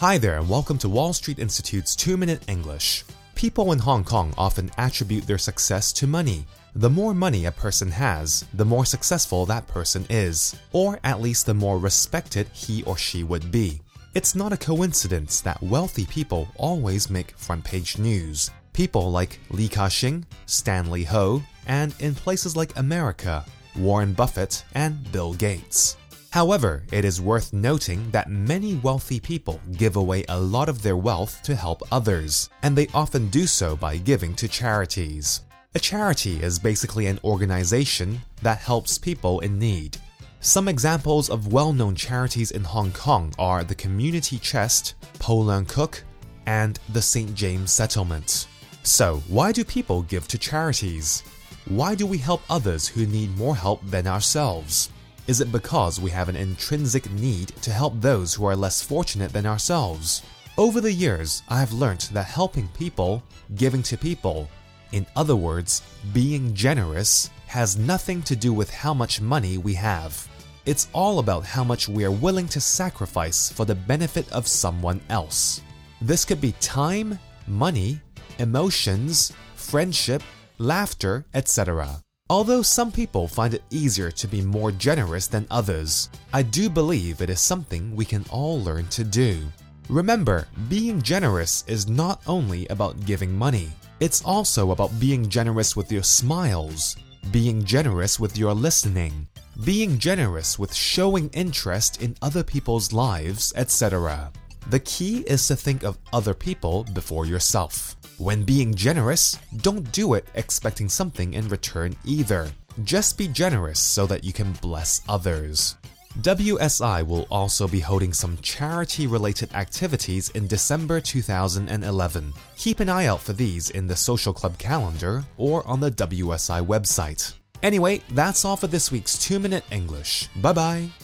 Hi there, and welcome to Wall Street Institute's 2 Minute English. People in Hong Kong often attribute their success to money. The more money a person has, the more successful that person is, or at least the more respected he or she would be. It's not a coincidence that wealthy people always make front page news. People like Li Ka-shing, Stanley Ho, and in places like America, Warren Buffett and Bill Gates. However, it is worth noting that many wealthy people give away a lot of their wealth to help others, and they often do so by giving to charities. A charity is basically an organization that helps people in need. Some examples of well known charities in Hong Kong are the Community Chest, Po Cook, and the St. James Settlement. So, why do people give to charities? Why do we help others who need more help than ourselves? Is it because we have an intrinsic need to help those who are less fortunate than ourselves? Over the years, I have learnt that helping people, giving to people, in other words, being generous, has nothing to do with how much money we have. It's all about how much we are willing to sacrifice for the benefit of someone else. This could be time, money, emotions, friendship, laughter, etc. Although some people find it easier to be more generous than others, I do believe it is something we can all learn to do. Remember, being generous is not only about giving money, it's also about being generous with your smiles, being generous with your listening, being generous with showing interest in other people's lives, etc. The key is to think of other people before yourself. When being generous, don't do it expecting something in return either. Just be generous so that you can bless others. WSI will also be holding some charity related activities in December 2011. Keep an eye out for these in the Social Club calendar or on the WSI website. Anyway, that's all for this week's 2 Minute English. Bye bye.